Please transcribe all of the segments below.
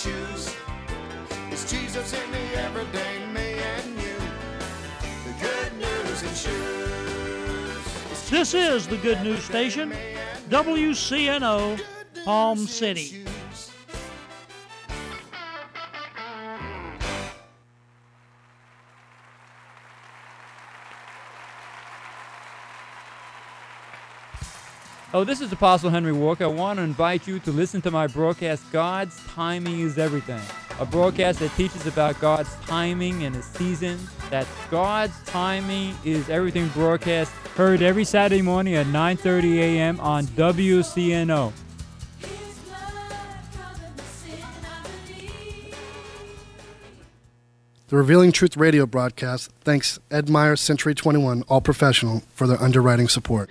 shoes. It's Jesus in the everyday me and you. The good news shoes. This is the Good News Station, WCNO, Palm City. Oh, this is Apostle Henry Walker. I want to invite you to listen to my broadcast, God's Timing is Everything. A broadcast that teaches about God's timing and His season. That God's Timing is Everything broadcast, heard every Saturday morning at 9.30 a.m. on WCNO. The Revealing Truth radio broadcast thanks Ed Meyer Century 21 All Professional for their underwriting support.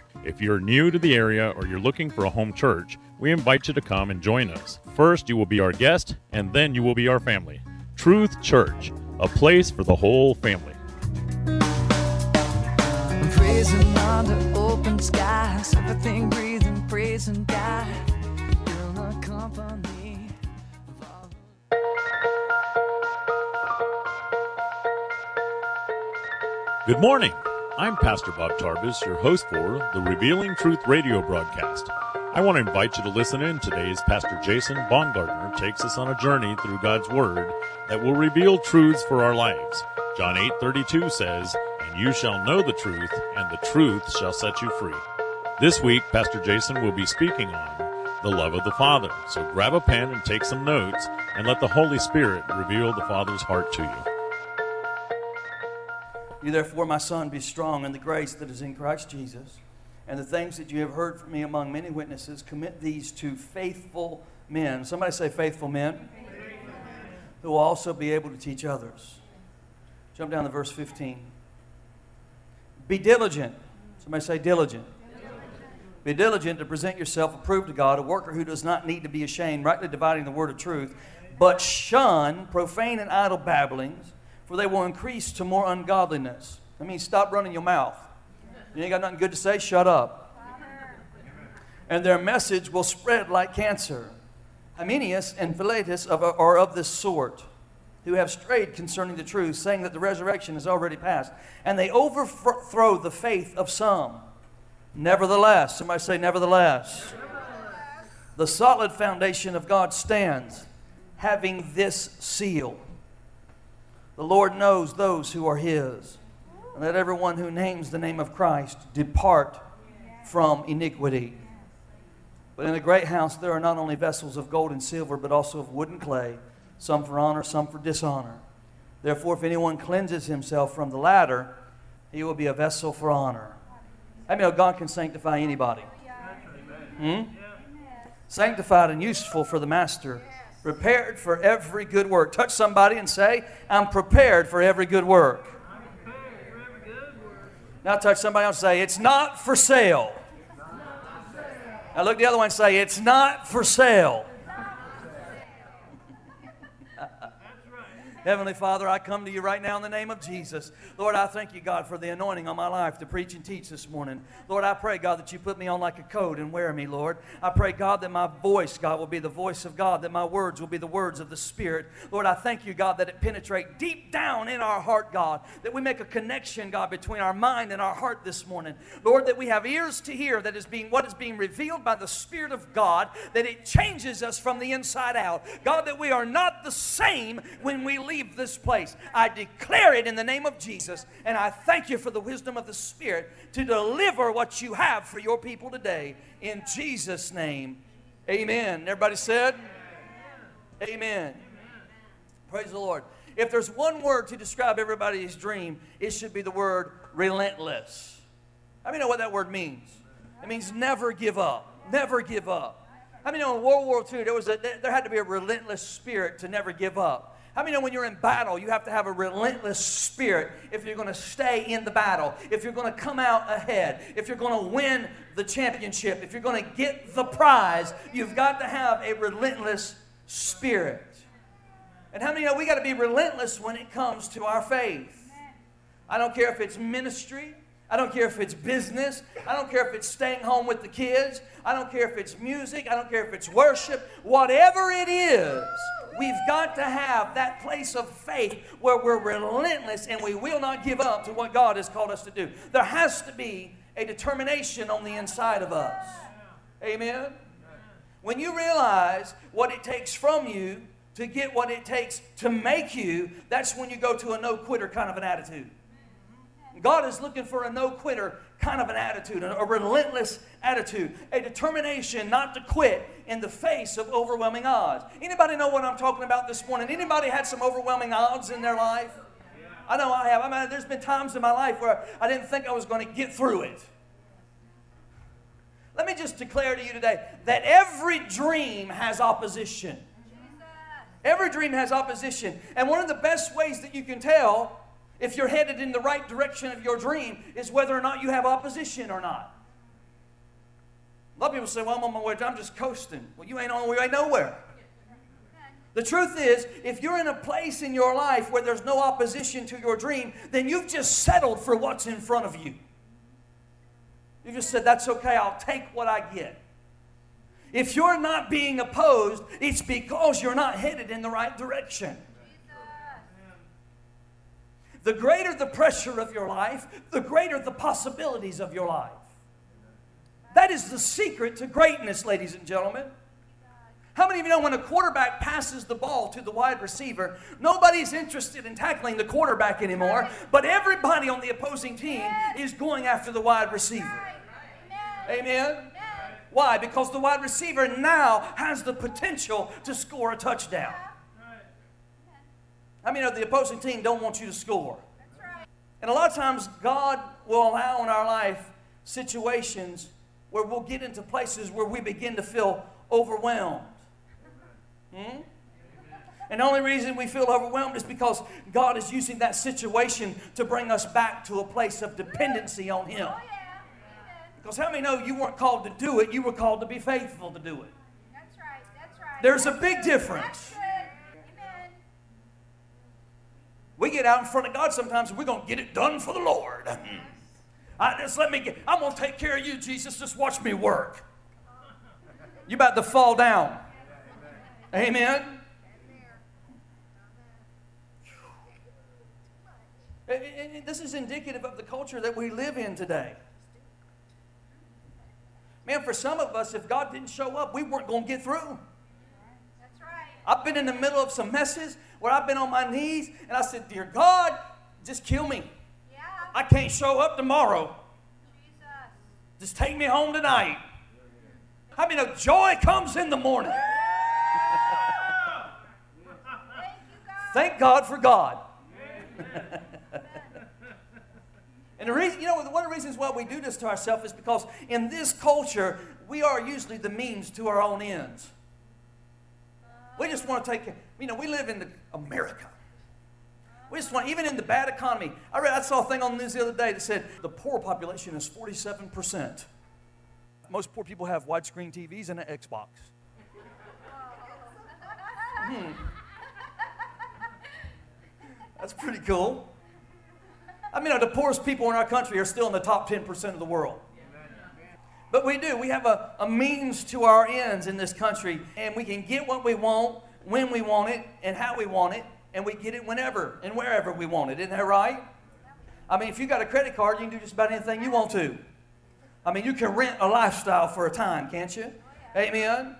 If you're new to the area or you're looking for a home church, we invite you to come and join us. First, you will be our guest, and then you will be our family. Truth Church, a place for the whole family. Praising under open skies, everything breathing, praising God. Feel the company of all Good morning. I'm Pastor Bob Tarvis, your host for the Revealing Truth radio broadcast. I want to invite you to listen in today as Pastor Jason Baumgartner takes us on a journey through God's Word that will reveal truths for our lives. John 8:32 says, "And you shall know the truth, and the truth shall set you free." This week, Pastor Jason will be speaking on the love of the Father. So grab a pen and take some notes, and let the Holy Spirit reveal the Father's heart to you. You therefore, my son, be strong in the grace that is in Christ Jesus. And the things that you have heard from me among many witnesses, commit these to faithful men. Somebody say, faithful men. Who will also be able to teach others. Jump down to verse 15. Be diligent. Somebody say, diligent. Be diligent to present yourself approved to God, a worker who does not need to be ashamed, rightly dividing the word of truth, but shun profane and idle babblings, for they will increase to more ungodliness. That means stop running your mouth. You ain't got nothing good to say, shut up. And their message will spread like cancer. Hymenaeus and Philetus are of this sort, who have strayed concerning the truth, saying that the resurrection is already past. And they overthrow the faith of some. Nevertheless, somebody say, nevertheless. The solid foundation of God stands, having this seal. The Lord knows those who are His. And let everyone who names the name of Christ depart from iniquity. But in the great house there are not only vessels of gold and silver, but also of wood and clay, some for honor, some for dishonor. Therefore, if anyone cleanses himself from the latter, he will be a vessel for honor. I mean, God can sanctify anybody. Hmm? Sanctified and useful for the master, Prepared for every good work. Touch somebody and say, I'm prepared for every good work. Now touch somebody else and say, It's not for sale. Now look the other one and say, It's not for sale. Heavenly Father, I come to you right now in the name of Jesus. Lord, I thank you, God, for the anointing on my life to preach and teach this morning. Lord, I pray, God, that you put me on like a coat and wear me, Lord. I pray, God, that my voice, God, will be the voice of God, that my words will be the words of the Spirit. Lord, I thank you, God, that it penetrate deep down in our heart, God, that we make a connection, God, between our mind and our heart this morning. Lord, that we have ears to hear that is being what is being revealed by the Spirit of God, that it changes us from the inside out. God, that we are not the same when we leave this place. I declare it in the name of Jesus, and I thank you for the wisdom of the Spirit to deliver what you have for your people today. In Jesus' name, amen. Everybody said, Amen. Praise the Lord. If there's one word to describe everybody's dream, it should be the word relentless. How many know what that word means? It means never give up. Never give up. I mean, in World War II there was a, there had to be a relentless spirit to never give up? How many know when you're in battle, you have to have a relentless spirit if you're going to stay in the battle, if you're going to come out ahead, if you're going to win the championship, if you're going to get the prize, you've got to have a relentless spirit. And how many know we got to be relentless when it comes to our faith? I don't care if it's ministry. I don't care if it's business. I don't care if it's staying home with the kids. I don't care if it's music. I don't care if it's worship. Whatever it is, we've got to have that place of faith where we're relentless and we will not give up to what God has called us to do. There has to be a determination on the inside of us. Amen. When you realize what it takes from you to get what it takes to make you, that's when you go to a no quitter kind of an attitude. God is looking for a no quitter kind of an attitude, a relentless attitude, a determination not to quit in the face of overwhelming odds. Anybody know what I'm talking about this morning? Anybody had some overwhelming odds in their life? I know I have. I mean, there's been times in my life where I didn't think I was going to get through it. Let me just declare to you today that every dream has opposition. Every dream has opposition. And one of the best ways that you can tell if you're headed in the right direction of your dream is whether or not you have opposition or not. A lot of people say, Well, I'm on my way, I'm just coasting. Well, you ain't on your way nowhere. The truth is, if you're in a place in your life where there's no opposition to your dream, then you've just settled for what's in front of you. You just said, That's okay, I'll take what I get. If you're not being opposed, it's because you're not headed in the right direction. The greater the pressure of your life, the greater the possibilities of your life. That is the secret to greatness, ladies and gentlemen. How many of you know when a quarterback passes the ball to the wide receiver, nobody's interested in tackling the quarterback anymore, but everybody on the opposing team is going after the wide receiver? Amen? Why? Because the wide receiver now has the potential to score a touchdown. I mean, the opposing team don't want you to score. Right. And a lot of times, God will allow in our life situations where we'll get into places where we begin to feel overwhelmed. Hmm? And the only reason we feel overwhelmed is because God is using that situation to bring us back to a place of dependency on Him. Because how many know you weren't called to do it, you were called to be faithful to do it? That's right. That's right. There's a big difference. Amen. We get out in front of God sometimes and we're going to get it done for the Lord. I, just let me get, I'm going to take care of you, Jesus. Just watch me work. You about to fall down. Amen. And This is indicative of the culture that we live in today. Man, for some of us, if God didn't show up, we weren't going to get through. I've been in the middle of some messes where I've been on my knees and I said, Dear God, just kill me. Yeah. I can't show up tomorrow. Jesus. Just take me home tonight. I mean, know joy comes in the morning. Thank you, God. Thank God for God. and the reason, you know, one of the reasons why we do this to ourselves is because in this culture, we are usually the means to our own ends. We just want to take care. You know, we live in the America. We just want, even in the bad economy. I read, I saw a thing on the news the other day that said the poor population is 47%. Most poor people have widescreen TVs and an Xbox. Hmm. That's pretty cool. I mean, the poorest people in our country are still in the top 10% of the world. But we do. We have a, a means to our ends in this country, and we can get what we want, when we want it, and how we want it, and we get it whenever and wherever we want it. Isn't that right? I mean, if you got a credit card, you can do just about anything you want to. I mean, you can rent a lifestyle for a time, can't you? Amen?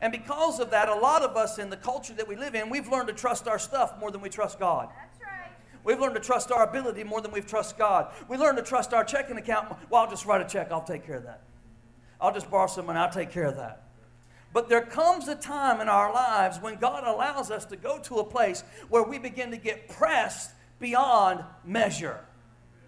And because of that, a lot of us in the culture that we live in, we've learned to trust our stuff more than we trust God. We've learned to trust our ability more than we've trust God. We learn to trust our checking account. Well, I'll just write a check. I'll take care of that. I'll just borrow some money. I'll take care of that. But there comes a time in our lives when God allows us to go to a place where we begin to get pressed beyond measure.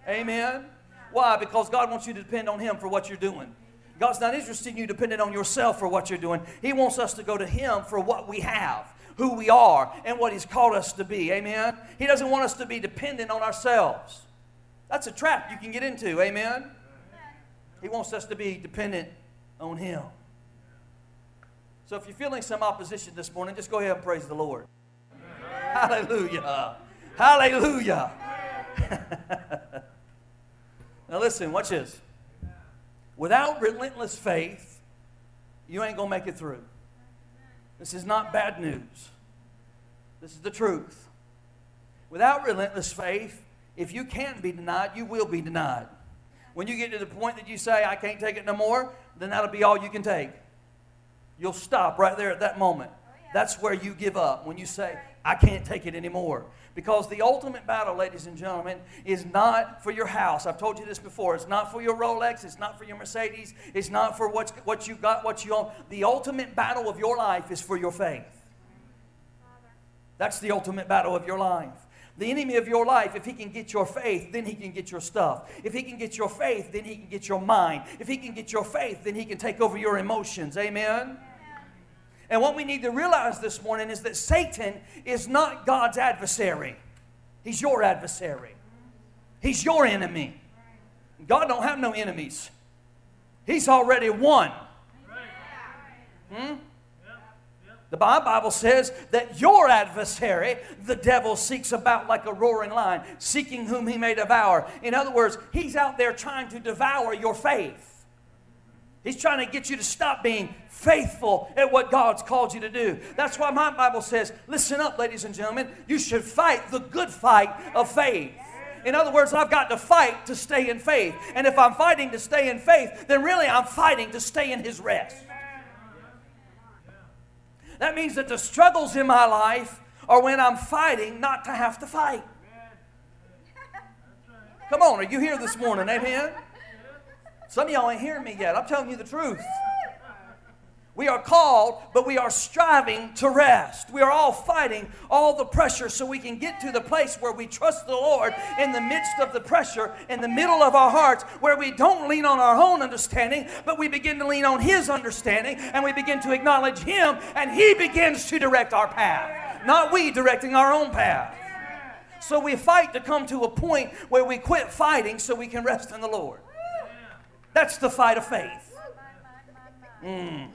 Amen? Why? Because God wants you to depend on Him for what you're doing. God's not interested in you depending on yourself for what you're doing. He wants us to go to Him for what we have, who we are, and what He's called us to be. Amen? He doesn't want us to be dependent on ourselves. That's a trap you can get into. Amen? He wants us to be dependent on Him. So if you're feeling some opposition this morning, just go ahead and praise the Lord. Hallelujah. Hallelujah. now listen, watch this. Without relentless faith, you ain't going to make it through. This is not bad news. This is the truth. Without relentless faith, if you can't be denied, you will be denied. When you get to the point that you say, I can't take it no more, then that'll be all you can take. You'll stop right there at that moment. Oh, That's where you give up when you say, I can't take it anymore. Because the ultimate battle, ladies and gentlemen, is not for your house. I've told you this before. It's not for your Rolex. It's not for your Mercedes. It's not for what's, what you got, what you own. The ultimate battle of your life is for your faith. That's the ultimate battle of your life. The enemy of your life, if he can get your faith, then he can get your stuff. If he can get your faith, then he can get your mind. If he can get your faith, then he can take over your emotions. Amen? And what we need to realize this morning is that Satan is not God's adversary. He's your adversary. He's your enemy. God don't have no enemies. He's already won. Hmm? The Bible says that your adversary, the devil, seeks about like a roaring lion, seeking whom he may devour. In other words, he's out there trying to devour your faith. He's trying to get you to stop being faithful at what God's called you to do. That's why my Bible says, listen up, ladies and gentlemen, you should fight the good fight of faith. In other words, I've got to fight to stay in faith. And if I'm fighting to stay in faith, then really I'm fighting to stay in His rest. That means that the struggles in my life are when I'm fighting not to have to fight. Come on, are you here this morning? Amen? Some of y'all ain't hearing me yet. I'm telling you the truth. We are called, but we are striving to rest. We are all fighting all the pressure so we can get to the place where we trust the Lord in the midst of the pressure, in the middle of our hearts, where we don't lean on our own understanding, but we begin to lean on His understanding and we begin to acknowledge Him and He begins to direct our path, not we directing our own path. So we fight to come to a point where we quit fighting so we can rest in the Lord. That's the fight of faith. Mm.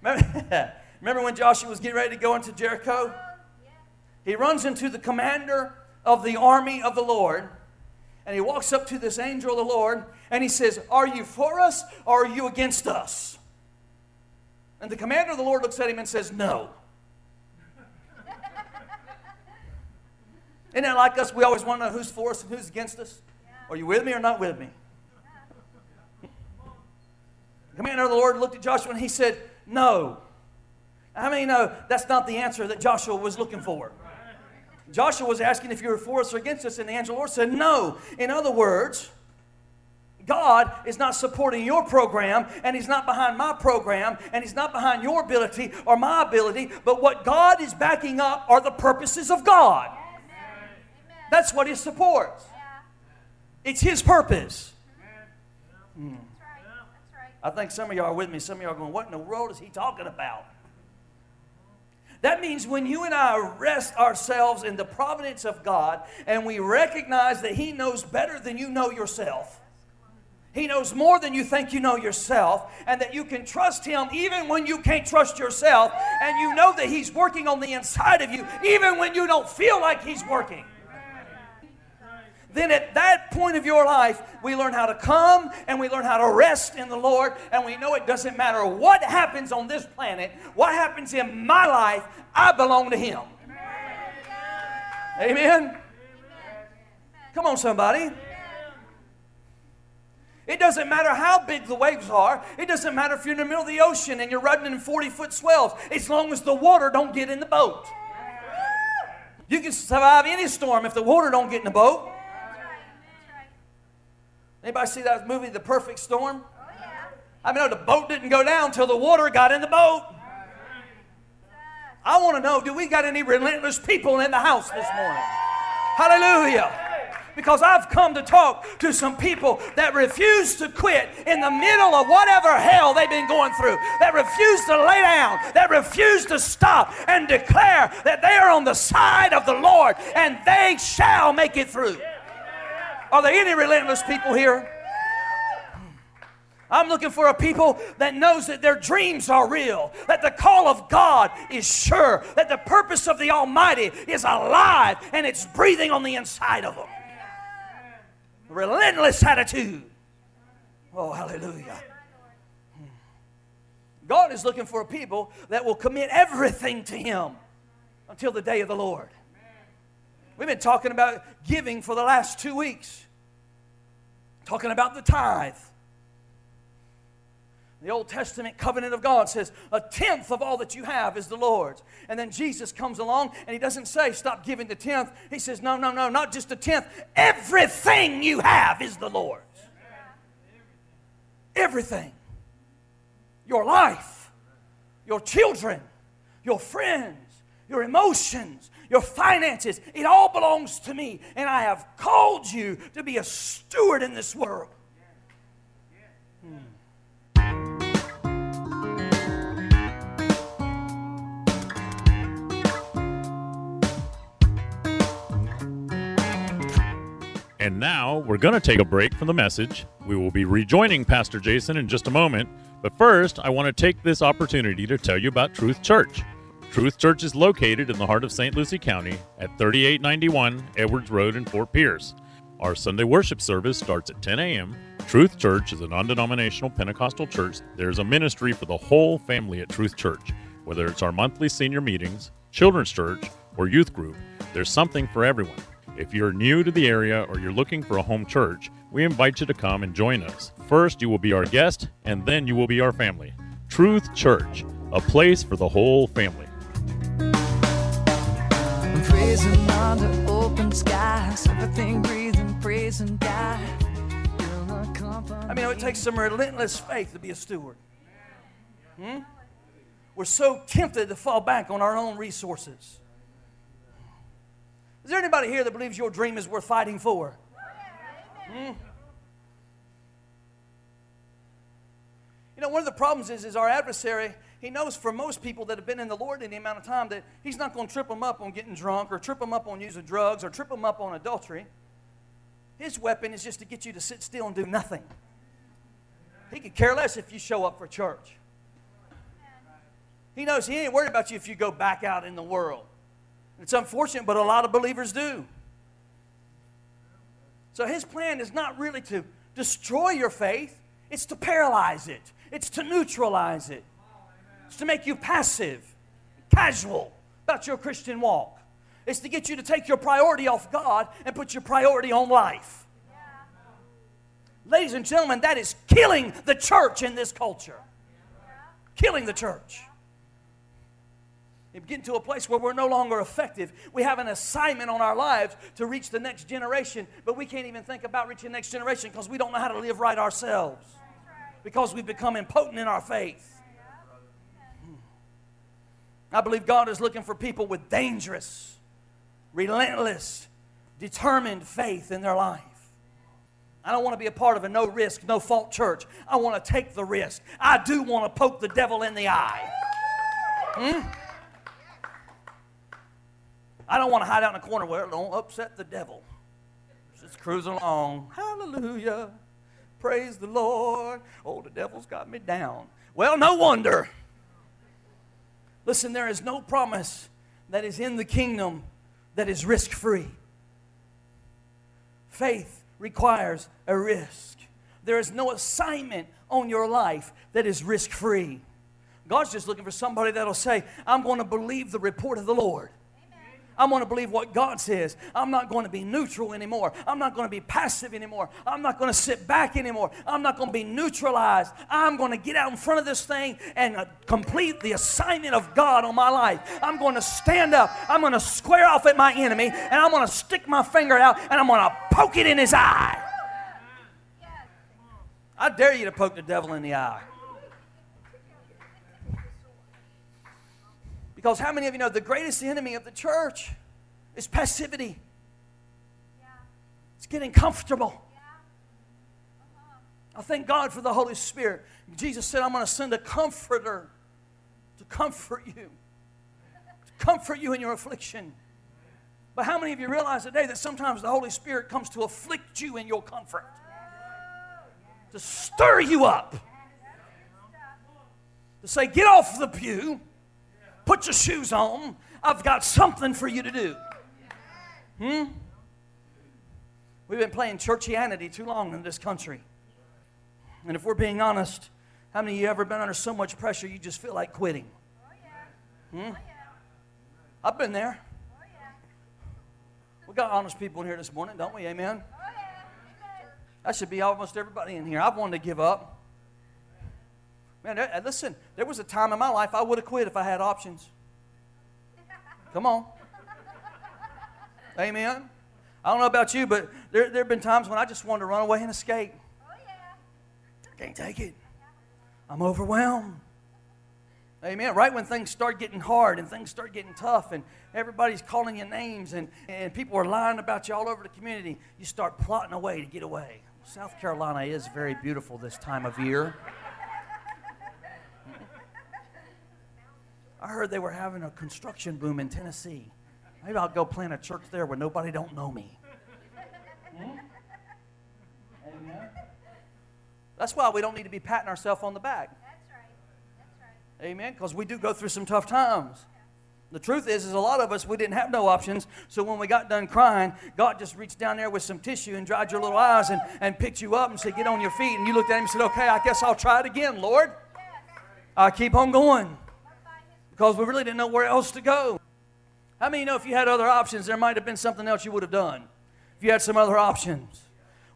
Remember, remember when Joshua was getting ready to go into Jericho? He runs into the commander of the army of the Lord, and he walks up to this angel of the Lord, and he says, Are you for us or are you against us? And the commander of the Lord looks at him and says, No. Isn't that like us? We always want to know who's for us and who's against us. Are you with me or not with me? Commander of the Lord looked at Joshua and he said, No. How many know that's not the answer that Joshua was looking for? Joshua was asking if you were for us or against us, and the angel of the Lord said, No. In other words, God is not supporting your program, and He's not behind my program, and He's not behind your ability or my ability, but what God is backing up are the purposes of God. That's what He supports. It's His purpose. Hmm. I think some of y'all are with me. Some of y'all are going, What in the world is He talking about? That means when you and I rest ourselves in the providence of God and we recognize that He knows better than you know yourself. He knows more than you think you know yourself, and that you can trust Him even when you can't trust yourself, and you know that He's working on the inside of you even when you don't feel like He's working. Then at that point of your life, we learn how to come and we learn how to rest in the Lord, and we know it doesn't matter what happens on this planet, what happens in my life, I belong to Him. Amen? Come on, somebody. It doesn't matter how big the waves are. It doesn't matter if you're in the middle of the ocean and you're riding in 40 foot swells, as long as the water don't get in the boat. You can survive any storm if the water don't get in the boat. Anybody see that movie, The Perfect Storm? Oh, I mean, no, the boat didn't go down until the water got in the boat. I want to know do we got any relentless people in the house this morning? Hallelujah. Because I've come to talk to some people that refuse to quit in the middle of whatever hell they've been going through, that refuse to lay down, that refuse to stop and declare that they are on the side of the Lord and they shall make it through. Are there any relentless people here? I'm looking for a people that knows that their dreams are real, that the call of God is sure, that the purpose of the Almighty is alive and it's breathing on the inside of them. Relentless attitude. Oh, hallelujah. Hmm. God is looking for a people that will commit everything to Him until the day of the Lord. We've been talking about giving for the last two weeks, talking about the tithe. The Old Testament covenant of God says a tenth of all that you have is the Lord's. And then Jesus comes along and he doesn't say stop giving the tenth. He says, no, no, no, not just a tenth. Everything you have is the Lord's. Everything. Your life, your children, your friends, your emotions, your finances, it all belongs to me. And I have called you to be a steward in this world. Hmm. And now we're going to take a break from the message. We will be rejoining Pastor Jason in just a moment. But first, I want to take this opportunity to tell you about Truth Church. Truth Church is located in the heart of St. Lucie County at 3891 Edwards Road in Fort Pierce. Our Sunday worship service starts at 10 a.m. Truth Church is a non denominational Pentecostal church. There's a ministry for the whole family at Truth Church. Whether it's our monthly senior meetings, children's church, or youth group, there's something for everyone. If you're new to the area or you're looking for a home church, we invite you to come and join us. First, you will be our guest, and then you will be our family. Truth Church, a place for the whole family. Praising under open skies, everything breathing, God. You're. I mean, it takes some relentless faith to be a steward. Hmm? We're so tempted to fall back on our own resources. Is there anybody here that believes your dream is worth fighting for? Hmm? You know, one of the problems is, is our adversary, he knows for most people that have been in the Lord any amount of time that he's not going to trip them up on getting drunk or trip them up on using drugs or trip them up on adultery. His weapon is just to get you to sit still and do nothing. He could care less if you show up for church. He knows he ain't worried about you if you go back out in the world. It's unfortunate, but a lot of believers do. So his plan is not really to destroy your faith, it's to paralyze it, it's to neutralize it, it's to make you passive, casual about your Christian walk. It's to get you to take your priority off God and put your priority on life. Ladies and gentlemen, that is killing the church in this culture. Killing the church. We're getting to a place where we're no longer effective. We have an assignment on our lives to reach the next generation, but we can't even think about reaching the next generation because we don't know how to live right ourselves. Because we've become impotent in our faith. I believe God is looking for people with dangerous, relentless, determined faith in their life. I don't want to be a part of a no risk, no fault church. I want to take the risk. I do want to poke the devil in the eye. Hmm? I don't want to hide out in a corner where it don't upset the devil. Just cruising along. Hallelujah. Praise the Lord. Oh, the devil's got me down. Well, no wonder. Listen, there is no promise that is in the kingdom that is risk free. Faith requires a risk. There is no assignment on your life that is risk free. God's just looking for somebody that'll say, I'm going to believe the report of the Lord. I'm going to believe what God says. I'm not going to be neutral anymore. I'm not going to be passive anymore. I'm not going to sit back anymore. I'm not going to be neutralized. I'm going to get out in front of this thing and uh, complete the assignment of God on my life. I'm going to stand up. I'm going to square off at my enemy and I'm going to stick my finger out and I'm going to poke it in his eye. I dare you to poke the devil in the eye. Because how many of you know the greatest enemy of the church is passivity? It's getting comfortable. I thank God for the Holy Spirit. Jesus said, I'm going to send a comforter to comfort you, to comfort you in your affliction. But how many of you realize today that sometimes the Holy Spirit comes to afflict you in your comfort? To stir you up. To say, get off the pew, put your shoes on. I've got something for you to do. Hmm? We've been playing churchianity too long in this country. And if we're being honest, how many of you ever been under so much pressure you just feel like quitting? Hmm? I've been there. We got honest people in here this morning, don't we? Amen. That should be almost everybody in here. I've wanted to give up. Man, uh, listen, there was a time in my life I would have quit if I had options. Come on. Amen. I don't know about you, but there, there have been times when I just wanted to run away and escape. Oh, yeah. Can't take it. I'm overwhelmed. Amen. Right when things start getting hard and things start getting tough and everybody's calling you names and, and people are lying about you all over the community, you start plotting a way to get away. South Carolina is very beautiful this time of year. I heard they were having a construction boom in Tennessee. Maybe I'll go plant a church there where nobody don't know me. Hmm? Amen. That's why we don't need to be patting ourselves on the back. Amen. Because we do go through some tough times. The truth is, is a lot of us we didn't have no options. So when we got done crying, God just reached down there with some tissue and dried your little eyes and, and picked you up and said, "Get on your feet." And you looked at him and said, "Okay, I guess I'll try it again, Lord." I keep on going because we really didn't know where else to go. How many know if you had other options, there might have been something else you would have done if you had some other options?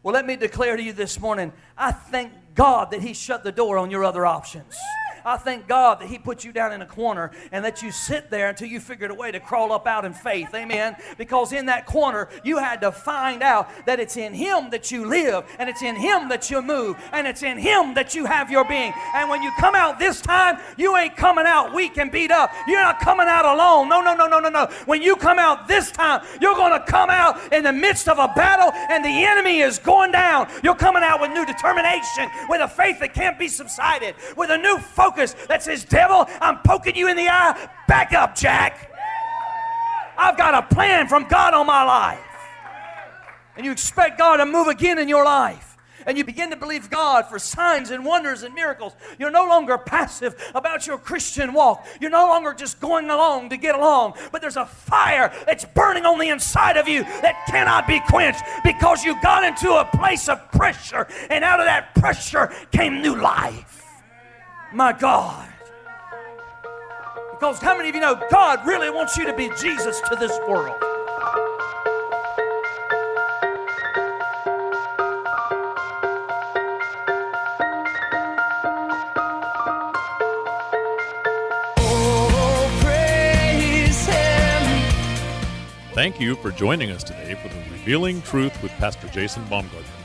Well, let me declare to you this morning I thank God that He shut the door on your other options. I thank God that He put you down in a corner and that you sit there until you figured a way to crawl up out in faith. Amen. Because in that corner, you had to find out that it's in Him that you live, and it's in Him that you move, and it's in Him that you have your being. And when you come out this time, you ain't coming out weak and beat up. You're not coming out alone. No, no, no, no, no, no. When you come out this time, you're going to come out in the midst of a battle, and the enemy is going down. You're coming out with new determination, with a faith that can't be subsided, with a new focus that says, Devil, I'm poking you in the eye. Back up, Jack. I've got a plan from God on my life. And you expect God to move again in your life. And you begin to believe God for signs and wonders and miracles. You're no longer passive about your Christian walk. You're no longer just going along to get along, but there's a fire that's burning on the inside of you that cannot be quenched because you got into a place of pressure, and out of that pressure came new life. My God. Because how many of you know God really wants you to be Jesus to this world? Thank you for joining us today for the Revealing Truth with Pastor Jason Baumgartner.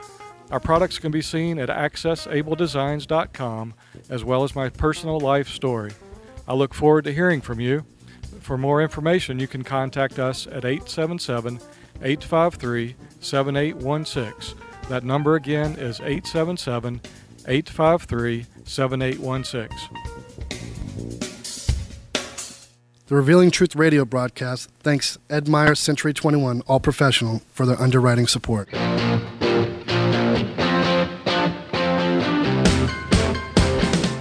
Our products can be seen at accessabledesigns.com as well as my personal life story. I look forward to hearing from you. For more information, you can contact us at 877 853 7816. That number again is 877 853 7816. The Revealing Truth radio broadcast thanks Ed Meyer Century 21 All Professional for their underwriting support.